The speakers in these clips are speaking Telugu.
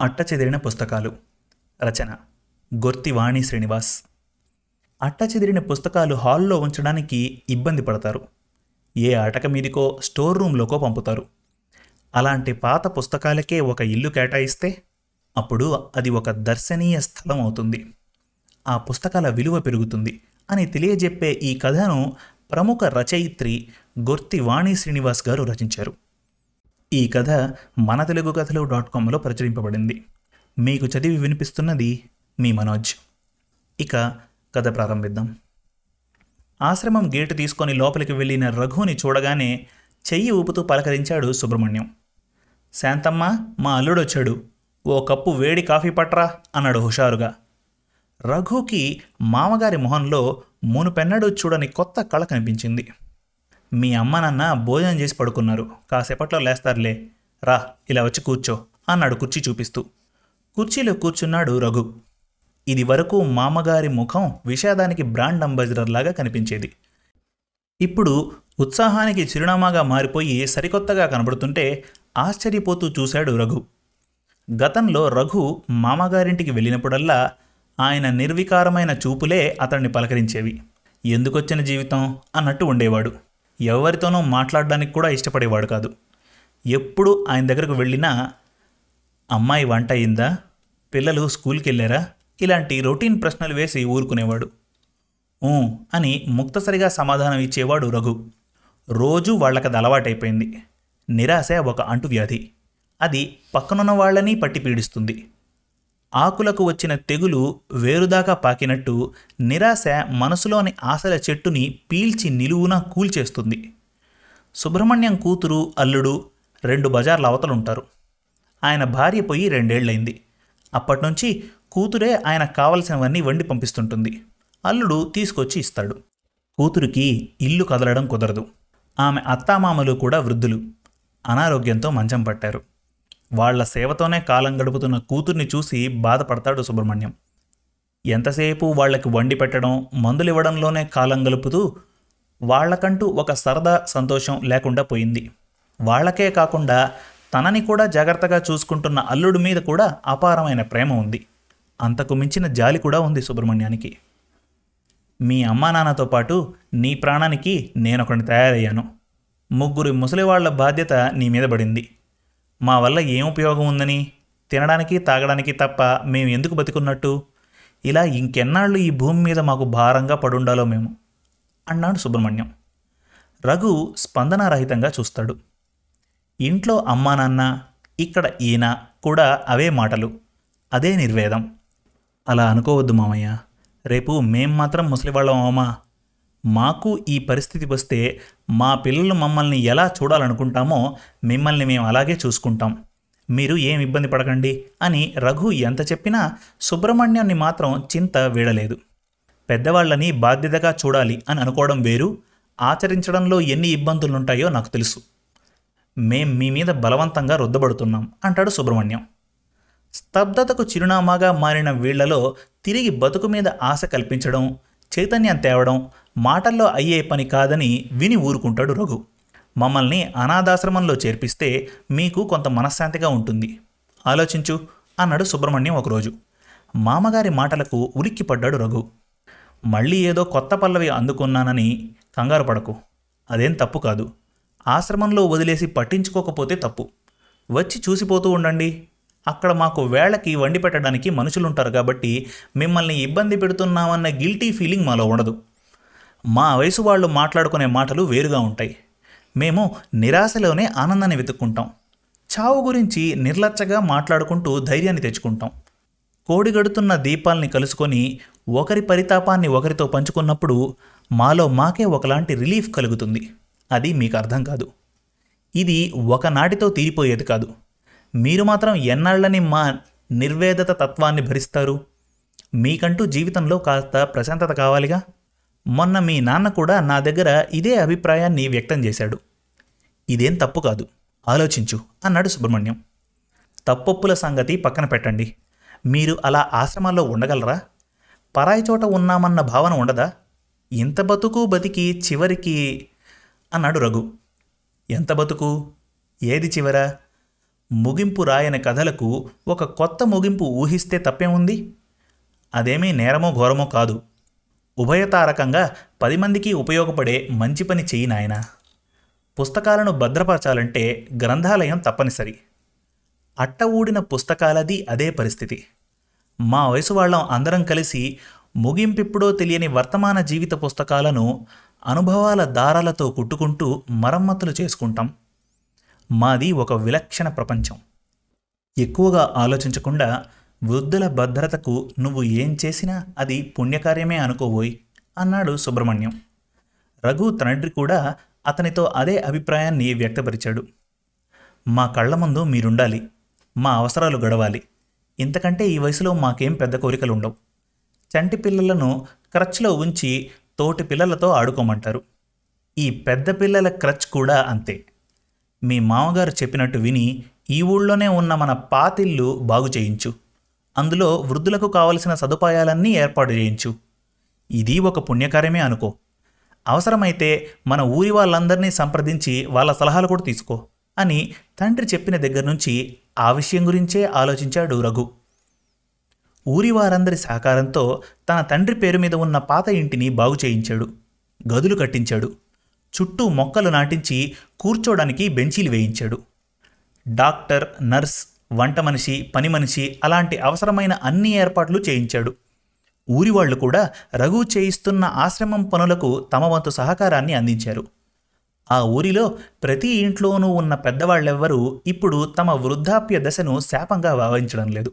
అట్ట చెదిరిన పుస్తకాలు. రచన గొర్తి వాణి శ్రీనివాస్. అట్ట చెదిరిన పుస్తకాలు హాల్లో ఉంచడానికి ఇబ్బంది పడతారు. ఏ ఆటక మీదికో స్టోర్ రూమ్లోకో పంపుతారు. అలాంటి పాత పుస్తకాలకే ఒక ఇల్లు కేటాయిస్తే అప్పుడు అది ఒక దర్శనీయ స్థలం అవుతుంది. ఆ పుస్తకాల విలువ పెరుగుతుంది అని తెలియజెప్పే ఈ కథను ప్రముఖ రచయిత్రి గొర్తి వాణి శ్రీనివాస్ గారు రచించారు. ఈ కథ మన తెలుగు కథలు డాట్ కామ్లో ప్రచురింపబడింది. మీకు చదివి వినిపిస్తున్నది మీ మనోజ్. ఇక కథ ప్రారంభిద్దాం. ఆశ్రమం గేటు తీసుకొని లోపలికి వెళ్ళిన రఘుని చూడగానే చెయ్యి ఊపుతూ పలకరించాడు సుబ్రహ్మణ్యం. శాంతమ్మ మా అల్లుడొచ్చాడు. ఓ కప్పు వేడి కాఫీ పట్రా అన్నాడు హుషారుగా. రఘుకి మామగారి మొహంలో మునుపెన్నడూ చూడని కొత్త కళ కనిపించింది. మీ అమ్మ నాన్న భోజనం చేసి పడుకున్నారు. కాసేపట్లో లేస్తారులే. రా ఇలా వచ్చి కూర్చో అన్నాడు కుర్చీ చూపిస్తూ. కుర్చీలో కూర్చున్నాడు రఘు. ఇది వరకు మామగారి ముఖం విషాదానికి బ్రాండ్ అంబాసిడర్ లాగా కనిపించేది. ఇప్పుడు ఉత్సాహానికి చిరునామాగా మారిపోయి సరికొత్తగా కనబడుతుంటే ఆశ్చర్యపోతూ చూశాడు రఘు. గతంలో రఘు మామగారింటికి వెళ్ళినప్పుడల్లా ఆయన నిర్వికారమైన చూపులే అతన్ని పలకరించేవి. ఎందుకొచ్చిన జీవితం? అన్నట్టు ఉండేవాడు. ఎవరితోనూ మాట్లాడడానికి కూడా ఇష్టపడేవాడు కాదు. ఎప్పుడు ఆయన దగ్గరకు వెళ్ళినా అమ్మాయి వంట అయిందా? పిల్లలు స్కూల్కి వెళ్ళారా ఇలాంటి రొటీన్ ప్రశ్నలు వేసి ఊరుకునేవాడు. ఊ అని ముక్తసరిగా సమాధానం ఇచ్చేవాడు రఘు. రోజు వాళ్ళకది అలవాటైపోయింది. నిరాశ ఒక అంటువ్యాధి. అది పక్కనున్న వాళ్ళని పట్టి పీడిస్తుంది. ఆకులకు వచ్చిన తెగులు వేరుదాకా పాకినట్టు నిరాశ మనసులోని ఆశల చెట్టుని పీల్చి నిలువున కూల్చేస్తుంది. సుబ్రహ్మణ్యం కూతురు అల్లుడు రెండు బజార్ల అవతలుంటారు. ఆయన భార్య పోయి రెండేళ్ళైంది. అప్పటినుంచి కూతురే ఆయన కావలసినవన్నీ వండి పంపిస్తుంటుంది. అల్లుడు తీసుకొచ్చి ఇస్తాడు. కూతురికి ఇల్లు కదలడం కుదరదు. ఆమె అత్తామామలు కూడా వృద్ధులు. అనారోగ్యంతో మంచం పట్టారు. వాళ్ళ సేవతోనే కాలం గడుపుతున్న కూతుర్ని చూసి బాధపడతాడు సుబ్రహ్మణ్యం. ఎంతసేపు వాళ్ళకి వండి పెట్టడం మందులు ఇవ్వడంలోనే కాలం గలుపుతూ వాళ్ళకంటూ ఒక సరదా సంతోషం లేకుండా పోయింది. వాళ్ళకే కాకుండా తనని కూడా జాగ్రత్తగా చూసుకుంటున్న అల్లుడి మీద కూడా అపారమైన ప్రేమ ఉంది. అంతకు మించిన జాలి కూడా ఉంది సుబ్రహ్మణ్యానికి. మీ అమ్మా నాన్నతో పాటు నీ ప్రాణానికి నేనొకడిని తయారయ్యాను. ముగ్గురు ముసలివాళ్ళ బాధ్యత నీ మీద పడింది. మా వల్ల ఏం ఉపయోగం ఉందని? తినడానికి తాగడానికి తప్ప మేము ఎందుకు బతికున్నట్టు? ఇలా ఇంకెన్నాళ్ళు ఈ భూమి మీద మాకు భారంగా పడుండాలో మేము? అన్నాడు సుబ్రహ్మణ్యం. రఘు స్పందనారహితంగా చూస్తాడు. ఇంట్లో అమ్మా నాన్న ఇక్కడ ఈయన కూడా అవే మాటలు అదే నిర్వేదం. అలా అనుకోవద్దు మామయ్య. రేపు మేం మాత్రం ముసలివాళ్ళం అవమా? మాకు ఈ పరిస్థితి వస్తే మా పిల్లలు మమ్మల్ని ఎలా చూడాలనుకుంటామో మిమ్మల్ని మేము అలాగే చూసుకుంటాం. మీరు ఏం ఇబ్బంది పడకండి అని రఘు ఎంత చెప్పినా సుబ్రహ్మణ్యాన్ని మాత్రం చింత వీడలేదు. పెద్దవాళ్ళని బాధ్యతగా చూడాలి అని అనుకోవడం వేరు. ఆచరించడంలో ఎన్ని ఇబ్బందులుంటాయో నాకు తెలుసు. మేం మీ మీద బలవంతంగా రుద్దబడుతున్నాం అంటాడు సుబ్రహ్మణ్యం. స్తబ్దతకు చిరునామాగా మారిన వీళ్ళలో తిరిగి బతుకు మీద ఆశ కల్పించడం చైతన్యం తేవడం మాటల్లో అయ్యే పని కాదని విని ఊరుకుంటాడు రఘు. మమ్మల్ని అనాథాశ్రమంలో చేర్పిస్తే మీకు కొంత మనశ్శాంతిగా ఉంటుంది. ఆలోచించు అన్నాడు సుబ్రహ్మణ్యం ఒకరోజు. మామగారి మాటలకు ఉలిక్కిపడ్డాడు రఘు. మళ్ళీ ఏదో కొత్త పల్లవి అందుకున్నానని కంగారు పడకు. అదేం తప్పు కాదు. ఆశ్రమంలో వదిలేసి పట్టించుకోకపోతే తప్పు. వచ్చి చూసిపోతూ ఉండండి. అక్కడ మాకు వేళకి వండి పెట్టడానికి మనుషులుంటారు కాబట్టి మిమ్మల్ని ఇబ్బంది పెడుతున్నామన్న గిల్టీ ఫీలింగ్ మాలో ఉండదు. మా వయసు వాళ్ళు మాట్లాడుకునే మాటలు వేరుగా ఉంటాయి. మేము నిరాశలోనే ఆనందాన్ని వెతుక్కుంటాం. చావు గురించి నిర్లచ్చగా మాట్లాడుకుంటూ ధైర్యాన్ని తెచ్చుకుంటాం. కోడిగడుతున్న దీపాల్ని కలుసుకొని ఒకరి పరితాపాన్ని ఒకరితో పంచుకున్నప్పుడు మాలో మాకే ఒకలాంటి రిలీఫ్ కలుగుతుంది. అది మీకు అర్థం కాదు. ఇది ఒకనాటితో తీరిపోయేది కాదు. మీరు మాత్రం ఎన్నాళ్ళని మా నిర్వేదత తత్వాన్ని భరిస్తారు? మీకంటూ జీవితంలో కాస్త ప్రశాంతత కావాలిగా? మొన్న మీ నాన్న కూడా నా దగ్గర ఇదే అభిప్రాయాన్ని వ్యక్తం చేశాడు. ఇదేం తప్పు కాదు. ఆలోచించు అన్నాడు సుబ్రహ్మణ్యం. తప్పొప్పుల సంగతి పక్కన పెట్టండి. మీరు అలా ఆశ్రమాల్లో ఉండగలరా? పరాయి చోట ఉన్నామన్న భావన ఉండదా? ఇంత బతుకు బతికి చివరికి అన్నాడు రఘు. ఎంత బతుకు? ఏది చివరా? ముగింపు రాయని కథలకు ఒక కొత్త ముగింపు ఊహిస్తే తప్పేముంది అదేమీ నేరమో ఘోరమో కాదు. ఉభయతారకంగా పది మందికి ఉపయోగపడే మంచి పని చెయ్యి నాయన. పుస్తకాలను భద్రపరచాలంటే గ్రంథాలయం తప్పనిసరి. అట్ట ఊడిన పుస్తకాలది అదే పరిస్థితి. మా వయసు వాళ్ళం అందరం కలిసి ముగింపిప్పుడో తెలియని వర్తమాన జీవిత పుస్తకాలను అనుభవాల దారాలతో కుట్టుకుంటూ మరమ్మతులు చేసుకుంటాం. మాది ఒక విలక్షణ ప్రపంచం. ఎక్కువగా ఆలోచించకుండా వృద్ధుల భద్రతకు నువ్వు ఏం చేసినా అది పుణ్యకార్యమే అనుకోబోయ్ అన్నాడు సుబ్రహ్మణ్యం. రఘు తండ్రి కూడా అతనితో అదే అభిప్రాయాన్ని వ్యక్తపరిచాడు. మా కళ్ళ ముందు మీరుండాలి మా అవసరాలు గడవాలి. ఇంతకంటే ఈ వయసులో మాకేం పెద్ద కోరికలు ఉండవు చంటి పిల్లలను క్రచ్లో ఉంచి తోటి పిల్లలతో ఆడుకోమంటారు. ఈ పెద్ద పిల్లల క్రచ్ కూడా అంతే. మీ మామగారు చెప్పినట్టు విని ఈ ఊళ్ళోనే ఉన్న మన పాతిల్లు బాగు చేయించు. అందులో వృద్ధులకు కావలసిన సదుపాయాలన్నీ ఏర్పాటు చేయించు. ఇది ఒక పుణ్యకార్యమే అనుకో. అవసరమైతే మన ఊరి వాళ్ళందరినీ సంప్రదించి వాళ్ళ సలహాలు కూడా తీసుకో అని తండ్రి చెప్పిన దగ్గర నుంచి ఆ విషయం గురించే ఆలోచించాడు రఘు. ఊరి వారందరి సహకారంతో తన తండ్రి పేరు మీద ఉన్న పాత ఇంటిని బాగు చేయించాడు. గదులు కట్టించాడు. చుట్టూ మొక్కలు నాటించి కూర్చోడానికి బెంచీలు వేయించాడు. డాక్టర్ నర్స్ వంట మనిషి పని మనిషి అలాంటి అవసరమైన అన్ని ఏర్పాట్లు చేయించాడు. ఊరి వాళ్ళు కూడా రఘు చేయిస్తున్న ఆశ్రమం పనులకు తమ వంతు సహకారాన్ని అందించారు. ఆ ఊరిలో ప్రతి ఇంట్లోనూ ఉన్న పెద్దవాళ్ళెవ్వరూ ఇప్పుడు తమ వృద్ధాప్య దశను శాపంగా భావించడం లేదు.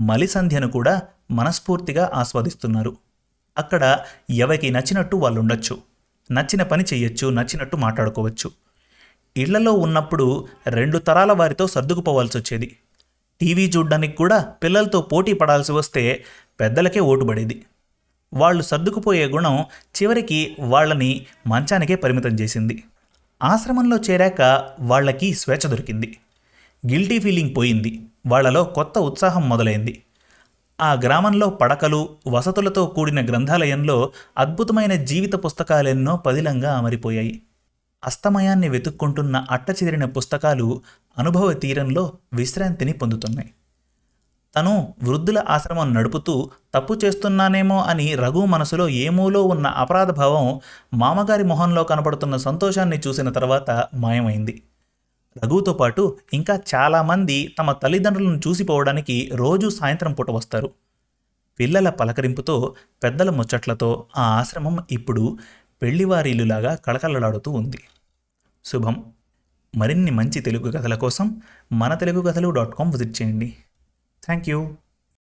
మలిసంధ్యను కూడా మనస్ఫూర్తిగా ఆస్వాదిస్తున్నారు. అక్కడ ఎవరికి నచ్చినట్టు వాళ్ళు ఉండొచ్చు నచ్చిన పని చేయొచ్చు నచ్చినట్టు మాట్లాడుకోవచ్చు. ఇళ్ళలో ఉన్నప్పుడు రెండు తరాల వారితో సర్దుకుపోవాల్సి వచ్చేది. టీవీ చూడ్డానికి కూడా పిల్లలతో పోటీ పడాల్సి వస్తే పెద్దలకే ఓటు పడేది. వాళ్ళు సర్దుకుపోయే గుణం చివరికి వాళ్ళని మంచానికే పరిమితం చేసింది. ఆశ్రమంలో చేరాక వాళ్ళకి స్వేచ్ఛ దొరికింది. గిల్టీ ఫీలింగ్ పోయింది. వాళ్ళలో కొత్త ఉత్సాహం మొదలైంది. ఆ గ్రామంలో పడకలు వసతులతో కూడిన గ్రంథాలయంలో అద్భుతమైన జీవిత పుస్తకాలెన్నో పదిలంగా అమరిపోయాయి. అస్తమయాన్ని వెతుక్కుంటున్న అట్టచెదిరిన పుస్తకాలు అనుభవ తీరంలో విశ్రాంతిని పొందుతున్నాయి. తను వృద్ధుల ఆశ్రమం నడుపుతూ తప్పు చేస్తున్నానేమో అని రఘు మనసులో ఏమూలో ఉన్న అపరాధ భావం మామగారి మొహంలో కనపడుతున్న సంతోషాన్ని చూసిన తర్వాత మాయమైంది. రఘుతో పాటు ఇంకా చాలామంది తమ తల్లిదండ్రులను చూసిపోవడానికి రోజూ సాయంత్రం పూట వస్తారు. పిల్లల పలకరింపుతో పెద్దల ముచ్చట్లతో ఆ ఆశ్రమం ఇప్పుడు పెళ్ళివారిల్లులాగా కళకళలాడుతూ ఉంది. శుభం. మరిన్ని మంచి తెలుగు కథల కోసం మన తెలుగు కథలు డాట్ కామ్ విజిట్ చేయండి. Thank you.